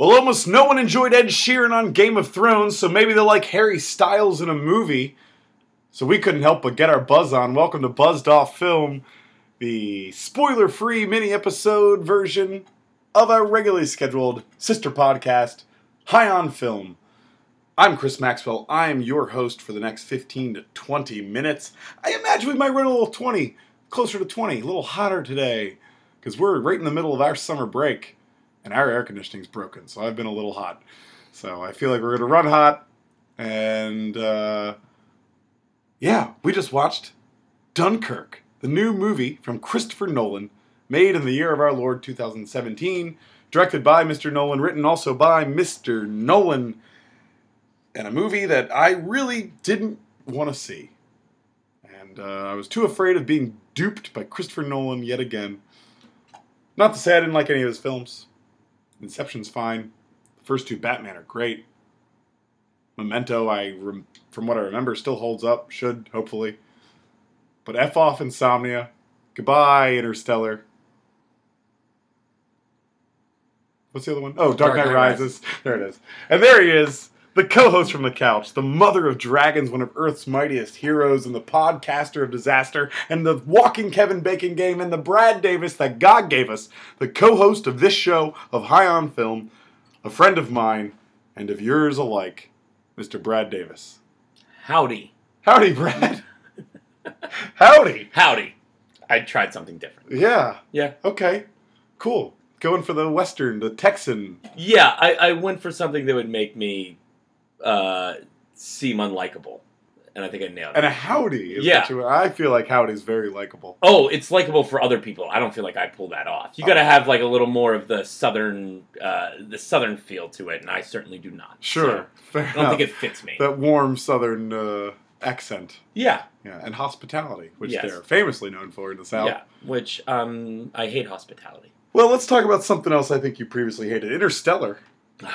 Well, almost no one enjoyed Ed Sheeran on Game of Thrones, so maybe they'll like Harry Styles in a movie. So we couldn't help but get our buzz on. Welcome to Buzzed Off Film, the spoiler free mini episode version of our regularly scheduled sister podcast, High on Film. I'm Chris Maxwell. I am your host for the next 15 to 20 minutes. I imagine we might run a little 20, closer to 20, a little hotter today, because we're right in the middle of our summer break and our air conditioning's broken, so I've been a little hot. So I feel like we're gonna run hot, and uh, yeah, we just watched Dunkirk, the new movie from Christopher Nolan, made in the year of our Lord 2017, directed by Mr. Nolan, written also by Mr. Nolan, and a movie that I really didn't want to see. And uh, I was too afraid of being duped by Christopher Nolan yet again. Not to say I didn't like any of his films. Inception's fine. The first two Batman are great. Memento, I rem- from what I remember, still holds up. Should hopefully. But f off Insomnia. Goodbye Interstellar. What's the other one? Oh, Dark, Dark Knight, Knight Rises. There it is. And there he is, the co-host from the couch, the mother of dragons, one of Earth's mightiest heroes, and the podcaster of disaster, and the walking Kevin Bacon game, and the Brad Davis that God gave us, the co-host of this show of High on Film, a friend of mine and of yours alike, Mr. Brad Davis. Howdy. Howdy, Brad. Howdy. Howdy. I tried something different. Yeah. Yeah. Okay. Cool. Going for the Western, the Texan. Yeah, I, I went for something that would make me uh, seem unlikable. And I think I nailed it. And a howdy. Is Yeah. you- I feel like howdy's very likable. Oh, it's likable for other people. I don't feel like I pull that off. You got to have like a little more of the southern, uh, the southern feel to it, and I certainly do not. Sure. So, I don't enough. think it fits me. that warm southern uh, accent. yeah, Yeah, and hospitality, which Yes. they're famously known for in the South. yeah. Which um, I hate hospitality. Well, let's talk about something else I think you previously hated Interstellar.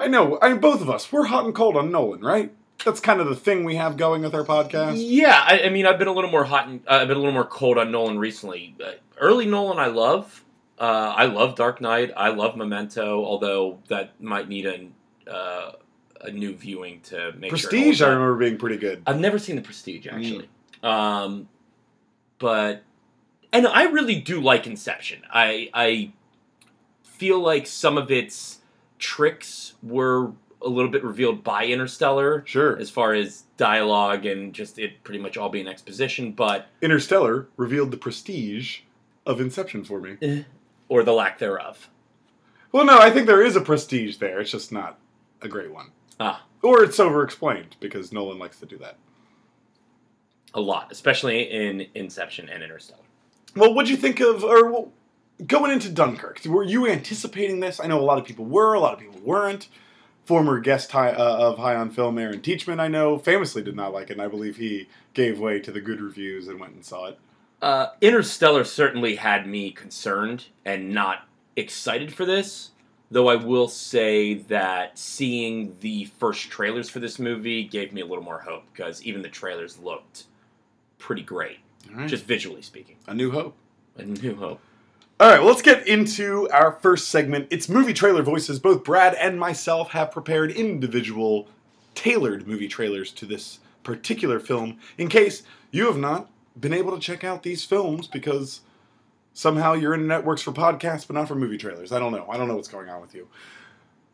I know, I mean, both of us, we're hot and cold on Nolan, right? That's kind of the thing we have going with our podcast. Yeah, I, I mean, I've been a little more hot and uh, I've been a little more cold on Nolan recently. Uh, early Nolan, I love. Uh, I love Dark Knight. I love Memento, although that might need a uh, a new viewing to make Prestige, sure. I it holds up. remember being pretty good. I've never seen the Prestige actually, um, but and I really do like Inception. I I feel like some of its tricks were a little bit revealed by Interstellar Sure. as far as dialogue and just it pretty much all being exposition, but Interstellar revealed the prestige of Inception for me. or the lack thereof. Well, no, I think there is a prestige there. It's just not a great one. Ah, Or it's over explained because Nolan likes to do that. a lot, especially in Inception and Interstellar. Well, what'd you think of, or going into Dunkirk? Were you anticipating this? I know a lot of people were, a lot of people weren't. Former guest high, uh, of High on Film, Aaron Teachman, I know, famously did not like it, and I believe he gave way to the good reviews and went and saw it. Uh, Interstellar certainly had me concerned and not excited for this. Though I will say that seeing the first trailers for this movie gave me a little more hope because even the trailers looked pretty great, right. just visually speaking. a new hope. A new hope. All right, well, let's get into our first segment. It's movie trailer voices. Both Brad and myself have prepared individual, tailored movie trailers to this particular film in case you have not been able to check out these films because somehow your internet works for podcasts but not for movie trailers. I don't know. I don't know what's going on with you.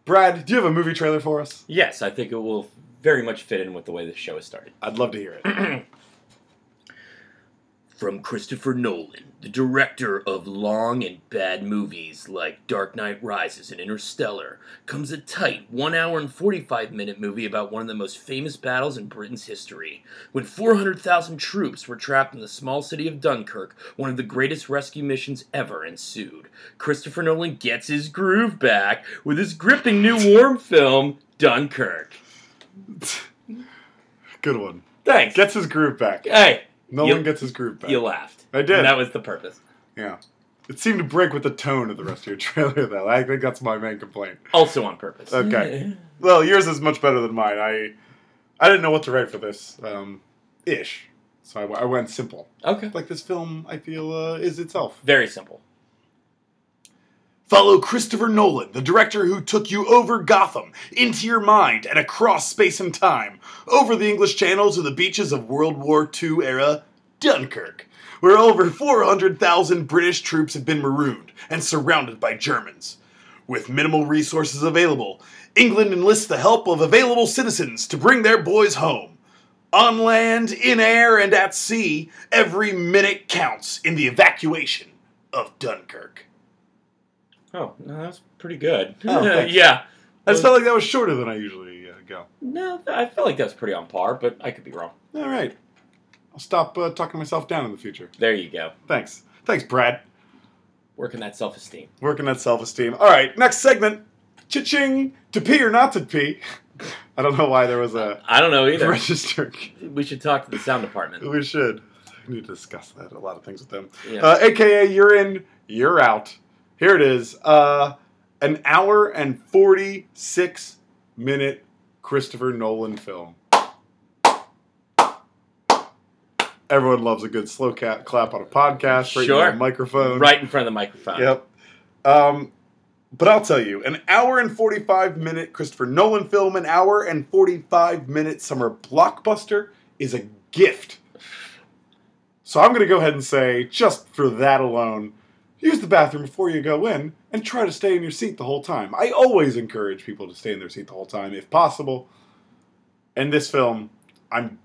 Brad, do you have a movie trailer for us? Yes, I think it will very much fit in with the way the show has started. I'd love to hear it. From Christopher Nolan, the director of long and bad movies like Dark Knight Rises and Interstellar, comes a tight 1 hour and 45 minute movie about one of the most famous battles in Britain's history. When 400,000 troops were trapped in the small city of Dunkirk, one of the greatest rescue missions ever ensued. Christopher Nolan gets his groove back with his gripping new warm film, Dunkirk. Good one. Thanks. Gets his groove back. hey, Nolan you- gets his groove back. you laughed. I did. And that was the purpose. Yeah. It seemed to break with the tone of the rest of your trailer, though. I think that's my main complaint. Also on purpose. Okay. Well, yours is much better than mine. I I didn't know what to write for this, um, ish. So I, I went simple. Okay. Like this film, I feel uh, is itself. Very simple. Follow Christopher Nolan, the director who took you over Gotham, into your mind, and across space and time, over the English Channel to the beaches of World War II era Dunkirk, where over 400,000 British troops have been marooned and surrounded by Germans. With minimal resources available, England enlists the help of available citizens to bring their boys home. On land, in air, and at sea, every minute counts in the evacuation of Dunkirk. Oh, no, that's pretty good. Oh, yeah. I just felt like that was shorter than I usually uh, go. No, I felt like that was pretty on par, but I could be wrong. All right. I'll stop uh, talking myself down in the future. There you go. Thanks. Thanks, Brad. Working that self esteem. Working that self esteem. All right, next segment. Cha-ching. To pee or not to pee. I don't know why there was a I don't know either. register. We should talk to the sound department. We should. We need to discuss that. A lot of things with them. Yeah. Uh, AKA, you're in, you're out. Here it is. Uh, an hour and 46 minute Christopher Nolan film. Everyone loves a good slow cat clap on a podcast, right Sure. microphone. right in front of the microphone. Yep. Um, but I'll tell you, an hour and 45 minute Christopher Nolan film, an hour and 45 minute summer blockbuster is a gift. So I'm going to go ahead and say, just for that alone, use the bathroom before you go in and try to stay in your seat the whole time. I always encourage people to stay in their seat the whole time if possible. And this film, I'm,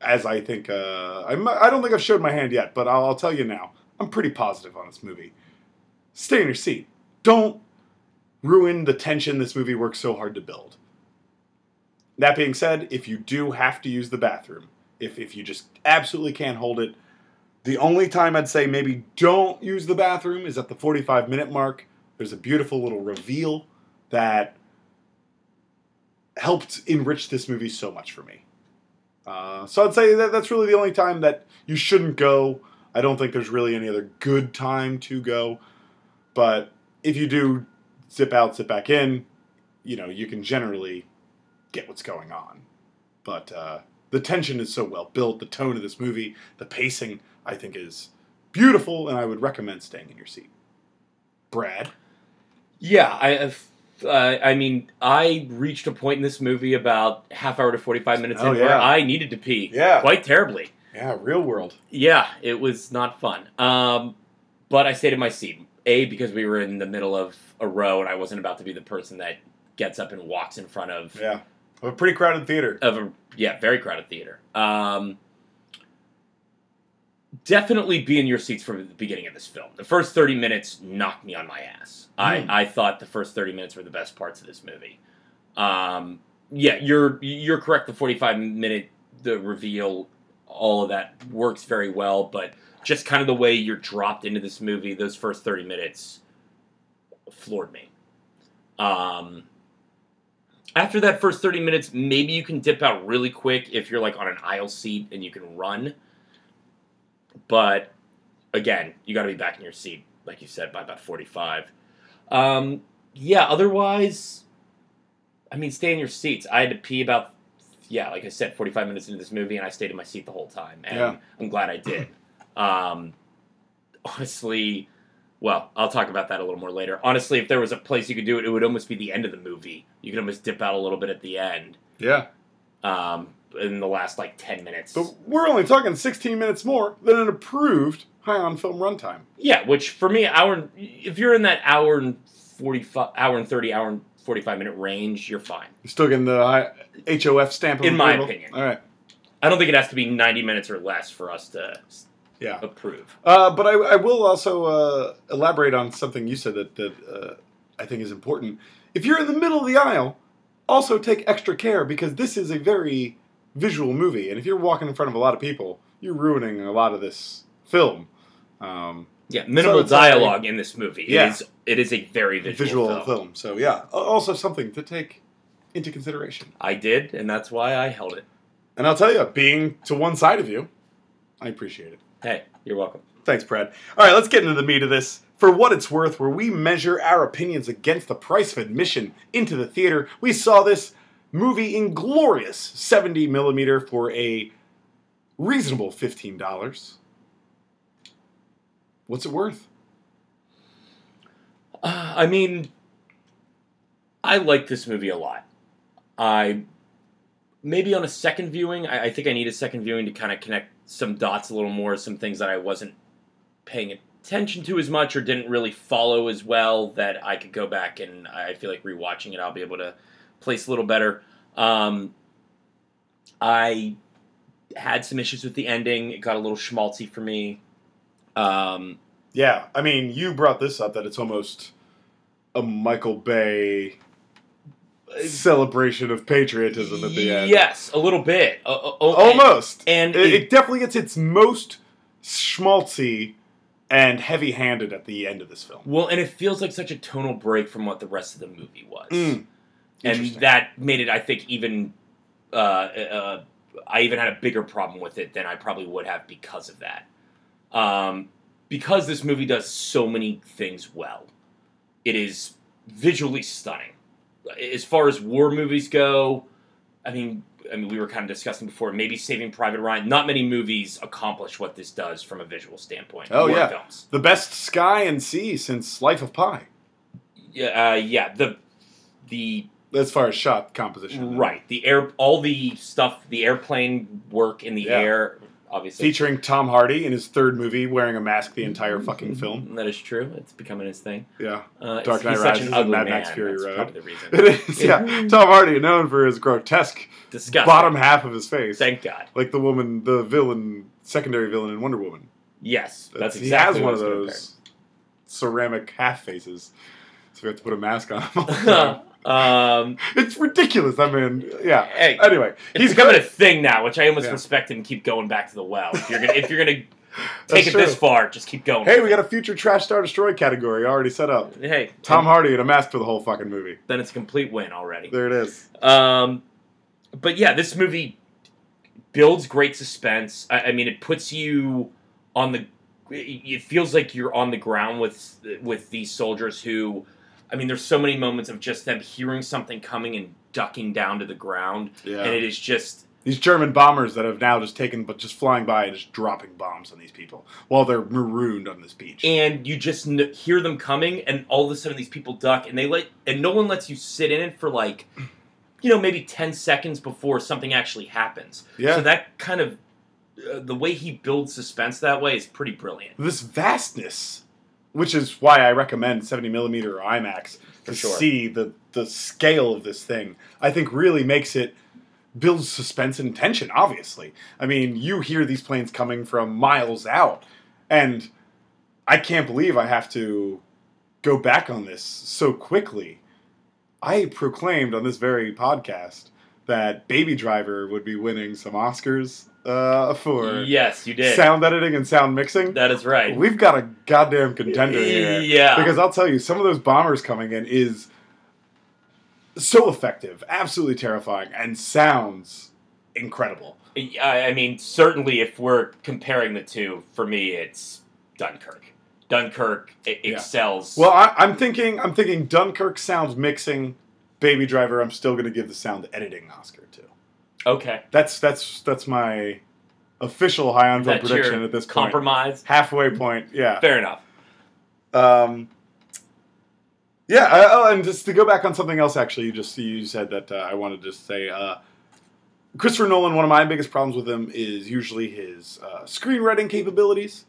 as I think, uh, I'm, I don't think I've showed my hand yet, but I'll, I'll tell you now. I'm pretty positive on this movie. Stay in your seat. Don't ruin the tension this movie works so hard to build. That being said, if you do have to use the bathroom, if, if you just absolutely can't hold it, the only time I'd say maybe don't use the bathroom is at the 45 minute mark. There's a beautiful little reveal that helped enrich this movie so much for me. Uh, so I'd say that that's really the only time that you shouldn't go. I don't think there's really any other good time to go. But if you do zip out, zip back in, you know, you can generally get what's going on. But uh, the tension is so well built. The tone of this movie, the pacing, I think is beautiful, and I would recommend staying in your seat. Brad, Yeah, I. I've- Uh, I mean, I reached a point in this movie about half hour to forty five minutes Oh, in where. I needed to pee. Yeah. quite terribly. yeah, real world. Yeah, it was not fun. Um, but I stayed in my seat. A because we were in the middle of a row and I wasn't about to be the person that gets up and walks in front of Yeah, a pretty crowded theater. of a yeah very crowded theater. Um, definitely be in your seats from the beginning of this film. The first thirty minutes knocked me on my ass. Hmm. I I thought the first thirty minutes were the best parts of this movie. Um, yeah, you're you're correct. The forty five minute the reveal, all of that works very well, but just kind of the way you're dropped into this movie, those first thirty minutes floored me. Um, after that first 30 minutes, maybe you can dip out really quick if you're like on an aisle seat and you can run. But again, you got to be back in your seat, like you said, by about 45. Um, yeah, otherwise, I mean, stay in your seats. I had to pee about, yeah, like I said, 45 minutes into this movie, and I stayed in my seat the whole time. And Yeah. I'm glad I did. Um, honestly, well, I'll talk about that a little more later. Honestly, if there was a place you could do it, it would almost be the end of the movie. You could almost dip out a little bit at the end, Yeah, um, in the last like ten minutes. but we're only talking 16 minutes more than an approved high on film runtime. yeah, which for me, hour if you're in that hour and forty five, hour and thirty, hour and forty five minute range, you're fine. You're still getting the HOF stamp of In my opinion. All right. I don't think it has to be ninety minutes or less for us to Yeah. approve. Uh, but I, I will also uh, elaborate on something you said that, that uh, I think is important. If you're in the middle of the aisle, also take extra care because this is a very visual movie. And if you're walking in front of a lot of people, you're ruining a lot of this film. Um, Yeah, minimal alright. dialogue in this movie. Yeah. It is it is a very visual, visual film. film. So, yeah, also something to take into consideration. I did, and that's why I held it. And I'll tell you, being to one side of you, I appreciate it. Hey, you're welcome. Thanks, Brad. All right, let's get into the meat of this. For what it's worth, where we measure our opinions against the price of admission into the theater, we saw this movie in glorious 70 millimeter for a reasonable $15. What's it worth? Uh, I mean, I like this movie a lot. I maybe on a second viewing, I, I think I need a second viewing to kind of connect some dots a little more, some things that I wasn't paying attention to as much or didn't really follow as well that I could go back and I feel like rewatching it, I'll be able to place a little better. Um, I had some issues with the ending. It got a little schmaltzy for me. Um, Yeah, I mean, you brought this up that it's almost a Michael Bay celebration of patriotism at the end. Yes, a little bit. Uh, uh, oh, almost. And, it, it- it definitely gets its most schmaltzy and heavy-handed at the end of this film. well, and it feels like such a tonal break from what the rest of the movie was, Mm. and that made it, I think, even. Uh, uh, I even had a bigger problem with it than I probably would have because of that. Um, because this movie does so many things well, it is visually stunning. As far as war movies go, I mean, I mean, we were kind of discussing before. Maybe Saving Private Ryan. Not many movies accomplish what this does from a visual standpoint. Oh, war yeah. films. the best sky and sea since Life of Pi, Yeah, uh, yeah. The the as far as shot composition. right, the air, all the stuff, the airplane work in the Yeah. air, obviously. Featuring Tom Hardy in his third movie wearing a mask the entire fucking film. That is true. It's becoming his thing. Yeah. Uh, Dark Knight such Rises an and ugly Mad. Max Fury That's Road. probably the reason. It is, yeah. Tom Hardy, known for his grotesque Disgusting. bottom half of his face. Thank God. like the woman, the villain, secondary villain in Wonder Woman. Yes, that's he exactly has one of I was gonna those ceramic half faces, so we have to put a mask on him. all the time. compare. um, it's ridiculous. I mean, yeah. hey, Anyway, he's becoming good. a thing now, which I almost Yeah. respect and keep going back to the well. If you're gonna, if you're gonna That's take it this far, just keep going. Hey, we got a future trash star destroy category already set up. Hey, Tom Hardy in a mask for the whole fucking movie. Then it's a complete win already. There it is. Um, but yeah, this movie builds great suspense. I, I mean, it puts you on the. It feels like you're on the ground with with these soldiers who, I mean, there's so many moments of just them hearing something coming and ducking down to the ground, Yeah. and it is just These German bombers that have now just taken, but just flying by and just dropping bombs on these people while they're marooned on this beach. and you just kn- hear them coming, and all of a sudden these people duck, and they let, and no one lets you sit in it for like, you know, maybe ten seconds before something actually happens. yeah. So that kind of uh, the way he builds suspense that way is pretty brilliant. this vastness, which is why I recommend 70 millimeter IMAX to sure. see the the scale of this thing. I think really makes it builds suspense and tension. Obviously, I mean, you hear these planes coming from miles out, and I can't believe I have to go back on this so quickly. I proclaimed on this very podcast that Baby Driver would be winning some Oscars uh, for Yes, you did. sound editing and sound mixing. that is right. We've got a goddamn contender here. Yeah. Because I'll tell you, some of those bombers coming in is so effective, absolutely terrifying, and sounds incredible. I I mean, certainly, if we're comparing the two, for me, it's Dunkirk. Dunkirk e- Yeah. excels. Well, I, I'm thinking, I'm thinking Dunkirk sounds mixing, Baby Driver. I'm still going to give the sound editing Oscar to. okay, That's that's that's my official high on film prediction at this point. compromise. Halfway point, yeah. Fair enough. Um, yeah. Uh, oh, and just to go back on something else, actually, you just you said that uh, I wanted to just say, uh, Christopher Nolan. One of my biggest problems with him is usually his uh, screenwriting capabilities,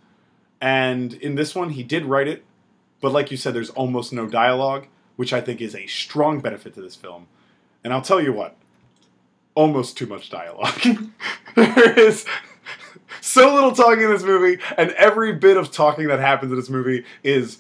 and in this one, he did write it, but like you said, there's almost no dialogue, which I think is a strong benefit to this film. And I'll tell you what, almost too much dialogue. there is so little talking in this movie, and every bit of talking that happens in this movie is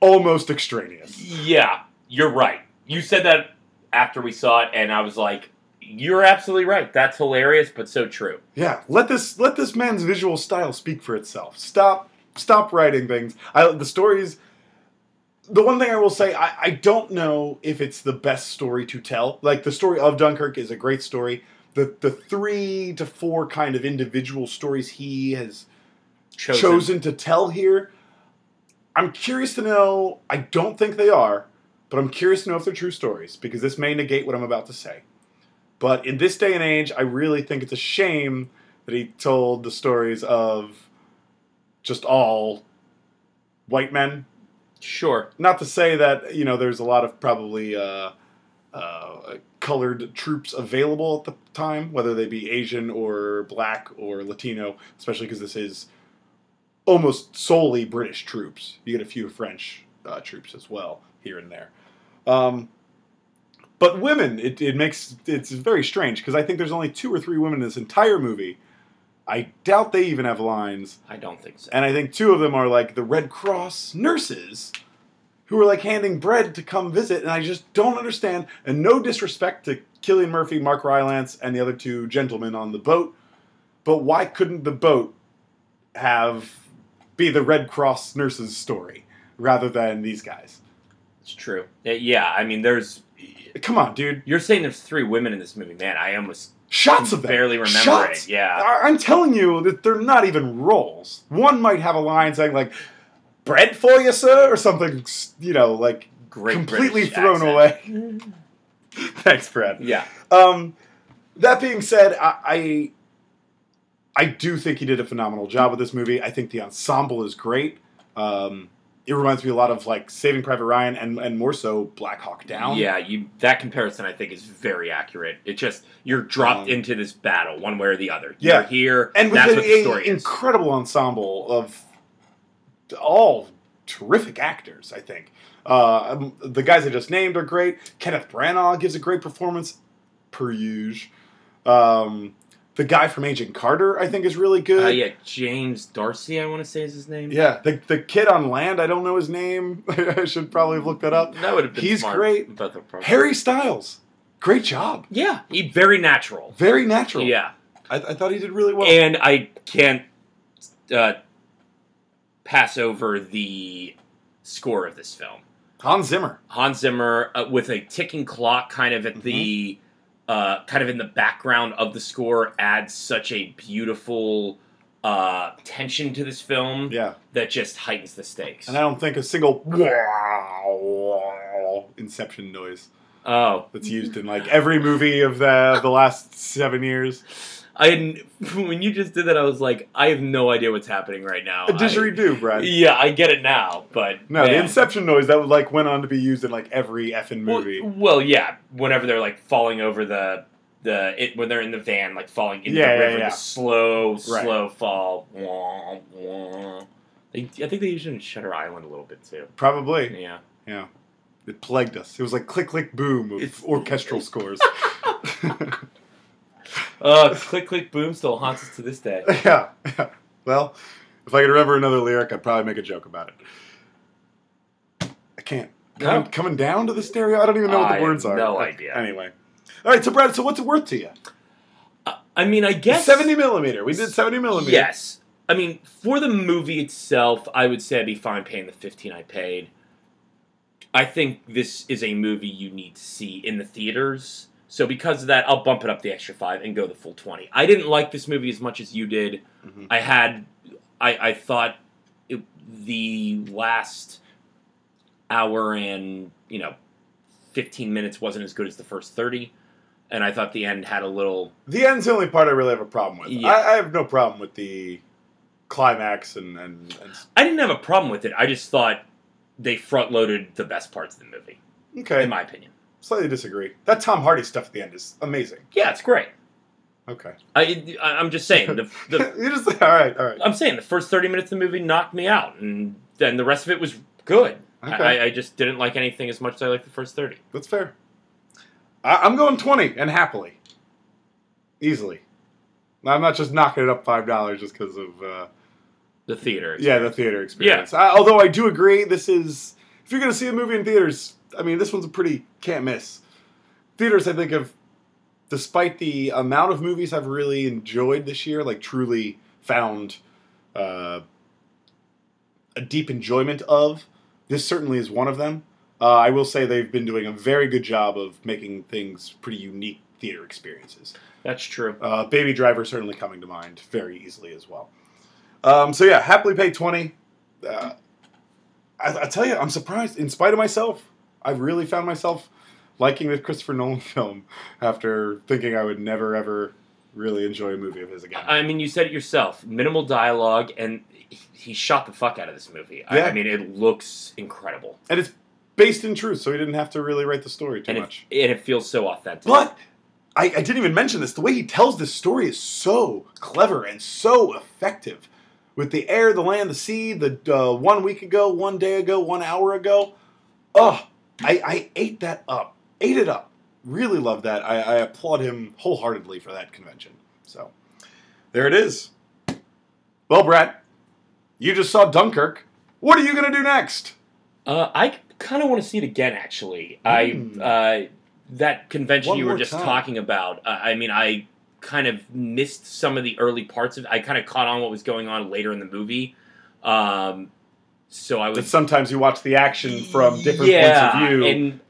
almost extraneous. Yeah, you're right. You said that after we saw it, and I was like, "You're absolutely right. That's hilarious, but so true." Yeah, let this let this man's visual style speak for itself. Stop stop writing things. I the stories. The one thing I will say, I, I don't know if it's the best story to tell. Like the story of Dunkirk is a great story. The the three to four kind of individual stories he has Chosen. chosen to tell here. I'm curious to know. I don't think they are, but I'm curious to know if they're true stories because this may negate what I'm about to say. But in this day and age, I really think it's a shame that he told the stories of just all white men Sure. Not to say that you know there's a lot of probably uh, uh, colored troops available at the time, whether they be Asian or black or Latino, especially because this is almost solely British troops. You get a few French uh, troops as well here and there. Um, but women, it, it makes it's very strange because I think there's only two or three women in this entire movie. I doubt they even have lines. I don't think so. And I think two of them are like the Red Cross nurses who are like handing bread to come visit. And I just don't understand. And no disrespect to Cillian Murphy, Mark Rylance, and the other two gentlemen on the boat. But why couldn't the boat have be the Red Cross nurses story rather than these guys? It's true. Yeah, I mean, there's. Come on, dude. You're saying there's three women in this movie, man. I almost Shots of them. barely remember Shots. it. Yeah. I- I'm telling you that they're not even roles. One might have a line saying like "bread for you, sir" or something. You know, like Great completely British thrown accent. away. Thanks, Brad. Yeah. Um, that being said, I, I I do think he did a phenomenal job with this movie. I think the ensemble is great. Um, it reminds me a lot of like Saving Private Ryan and and more so Black Hawk Down. Yeah, you that comparison I think is very accurate. It just you're dropped Um, into this battle one way or the other. Yeah. You're here, and with that's an what the story is. incredible ensemble of all terrific actors. I think uh, um, the guys I just named are great. Kenneth Branagh gives a great performance, per usual. Um, the guy from Agent Carter, I think, is really good. Uh, yeah, James D'Arcy, I want to say is his name. Yeah, the, the kid on land, I don't know his name. I should probably have looked that up. that would have been. He's smart, great. Harry Styles, great job. Yeah, he very natural. Very natural. Yeah, I, I thought he did really well. and I can't uh, pass over the score of this film. Hans Zimmer. Hans Zimmer uh, with a ticking clock, kind of at the Mm-hmm. Uh, kind of in the background of the score, adds such a beautiful uh, tension to this film Yeah. that just heightens the stakes. And I don't think a single wow Inception noise oh, that's used in like every movie of the the last seven years. I hadn't, when you just did that, I was like, I have no idea what's happening right now. A didgeridoo, Brad. yeah, I get it now, but No, the. Inception noise that like went on to be used in like every effing movie. Well, yeah, whenever they're like falling over the the it, when they're in the van, like falling into Yeah, the yeah, river, yeah. the slow, Right. slow fall. Wah, wah. They, I think they used it in Shutter Island a little bit too. Probably. Yeah. Yeah. It plagued us. It was like click click boom of It's- orchestral scores. Uh, click, click, boom still haunts us to this day. yeah. yeah. Well, if I could remember another lyric, I'd probably make a joke about it. I can't. Coming, No. coming down to the stereo? I don't even know what I the words have are. no Like, idea. Anyway. All right, so Brad, so what's it worth to you? Uh, I mean, I guess 70 millimeter. We did 70 millimeter. Yes. I mean, for the movie itself, I would say I'd be fine paying the 15 I paid. I think this is a movie you need to see in the theaters. So because of that, I'll bump it up the extra 5 and go the full 20. I didn't like this movie as much as you did. Mhm. I had I I thought it, the last hour and, you know, 15 minutes wasn't as good as the first 30. And I thought the end had a little The end's the only part I really have a problem with. Yeah. I, I have no problem with the climax and, and, and I didn't have a problem with it. I just thought they front loaded the best parts of the movie, okay. in my opinion. Slightly disagree. That Tom Hardy stuff at the end is amazing. Yeah, it's great. Okay. I, I I'm just saying the, the you just all right, all right. I'm saying the first thirty minutes of the movie knocked me out, and then the rest of it was good. Okay. I, I just didn't like anything as much as I liked the first thirty. That's fair. I, I'm going 20 and happily. Easily. I'm not just knocking it up $5 just because of, uh, The theater. yeah, the theater experience. I, although I do agree, this is, if you're going to see a movie in theaters, I mean, this one's a pretty can't miss. Theaters, I think, have, despite the amount of movies I've really enjoyed this year, like truly found uh, a deep enjoyment of, this certainly is one of them. Uh, I will say they've been doing a very good job of making things pretty unique theater experiences. that's true. Uh, Baby Driver certainly coming to mind very easily as well. Um, so yeah, happily paid twenty. Uh, I, I tell you, I'm surprised. In spite of myself, I really found myself liking the Christopher Nolan film after thinking I would never ever really enjoy a movie of his again. I mean, you said it yourself. Minimal dialogue, and he- shot the fuck out of this movie. I, Yeah. I mean, it looks incredible, and it's based in truth, so he didn't have to really write the story too and it, much. and it feels so authentic. But I, I didn't even mention this. The way he tells this story is so clever and so effective. With the air, the land, the sea, the uh, one week ago, one day ago, one hour ago. Oh, I, I ate that up. Ate it up. Really love that. I, I applaud him wholeheartedly for that convention. So, there it is. Well, Brad, you just saw Dunkirk. What are you going to do next? Uh, I kind of want to see it again. Actually, Hmm. I uh, that convention One you were just time. talking about. Uh, I mean, I kind of missed some of the early parts of. I kind of caught on what was going on later in the movie. Um, so I But was sometimes you watch the action from different yeah, points of view and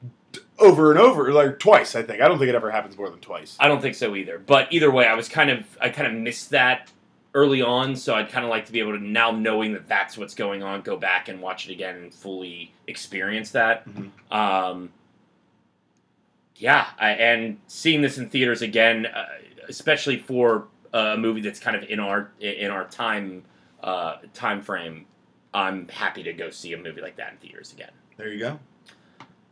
over and over, like twice. I think. I don't think it ever happens more than twice. I don't think so either. But either way, I was kind of I kind of missed that early on, so I'd kind of like to be able to now knowing that that's what's going on, go back and watch it again and fully experience that. Mhm. Um, yeah, I, and seeing this in theaters again, uh, especially for a movie that's kind of in our in our time uh, time frame, I'm happy to go see a movie like that in theaters again. There you go.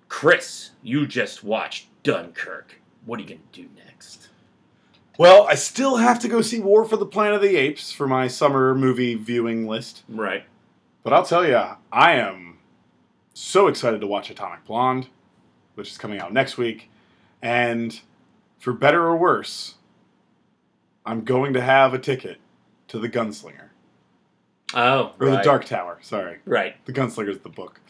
Chris, you just watched Dunkirk. What are you gonna do next? Well, I still have to go see War for the Planet of the Apes for my summer movie viewing list. Right. But I'll tell you, I am so excited to watch Atomic Blonde, which is coming out next week. And for better or worse, I'm going to have a ticket to The Gunslinger. Oh, Or right. The Dark Tower, sorry. Right. The Gunslinger's the book.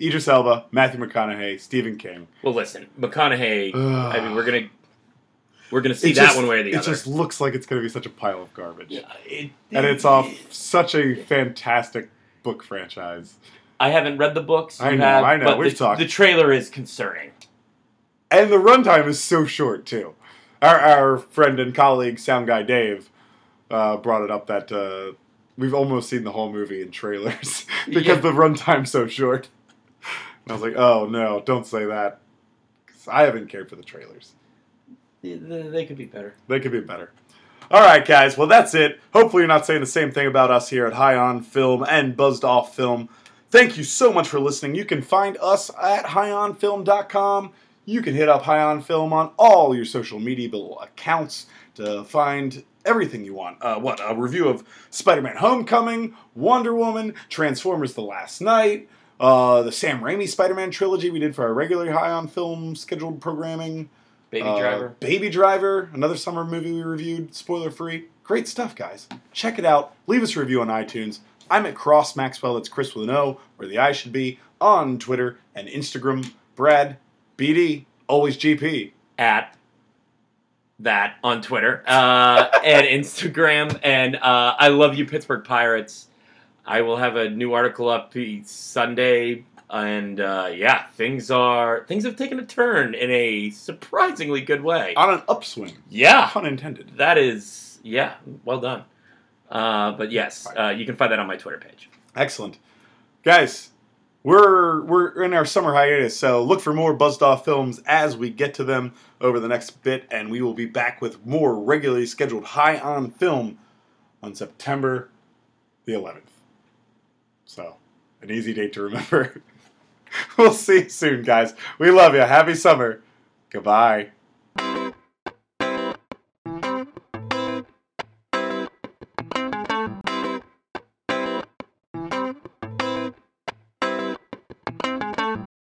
Idris Elba, Matthew McConaughey, Stephen King. Well, listen, McConaughey. Ugh. I mean, we're gonna we're gonna see It that just- one way or the it other. It just looks like it's going to be such a pile of garbage. Yeah, it- And it's off such a fantastic book franchise. I haven't read the books. I know, have, I know, But we've the, talked. the trailer is concerning. And the runtime is so short, too. Our, our friend and colleague, Sound Guy Dave, uh, brought it up that uh, we've almost seen the whole movie in trailers because Yeah. the runtime's so short. And I was like, oh no, don't say that. 'Cause I haven't cared for the trailers. They, they could be better. They could be better. All right, guys. Well, that's it. Hopefully, you're not saying the same thing about us here at High On Film and Buzzed Off Film. Thank you so much for listening. You can find us at highonfilm.com. You can hit up High On Film on all your social media accounts to find everything you want. Uh, what a review of Spider-Man: Homecoming, Wonder Woman, Transformers: The Last Knight, uh, the Sam Raimi Spider-Man trilogy we did for our regular High On Film scheduled programming. Baby Uh, Driver. Baby Driver, another summer movie we reviewed, spoiler free. Great stuff, guys. Check it out. Leave us a review on iTunes. I'm at Cross Maxwell, that's Chris with an O, where the I should be, on Twitter and Instagram. Brad, BD, always GP. at that on Twitter uh, and Instagram. And uh, I love you, Pittsburgh Pirates. I will have a new article up Sunday, and uh, yeah, things are things have taken a turn in a surprisingly good way. On an upswing, Yeah, pun intended. that is yeah, well done. Uh, but yes, uh, you can find that on my Twitter page. Excellent. Guys, we're we're in our summer hiatus, so look for more buzzed off films as we get to them over the next bit, and we will be back with more regularly scheduled high on film on September the 11th. So, an easy date to remember. we'll see you soon, guys. We love you. Happy summer. Goodbye.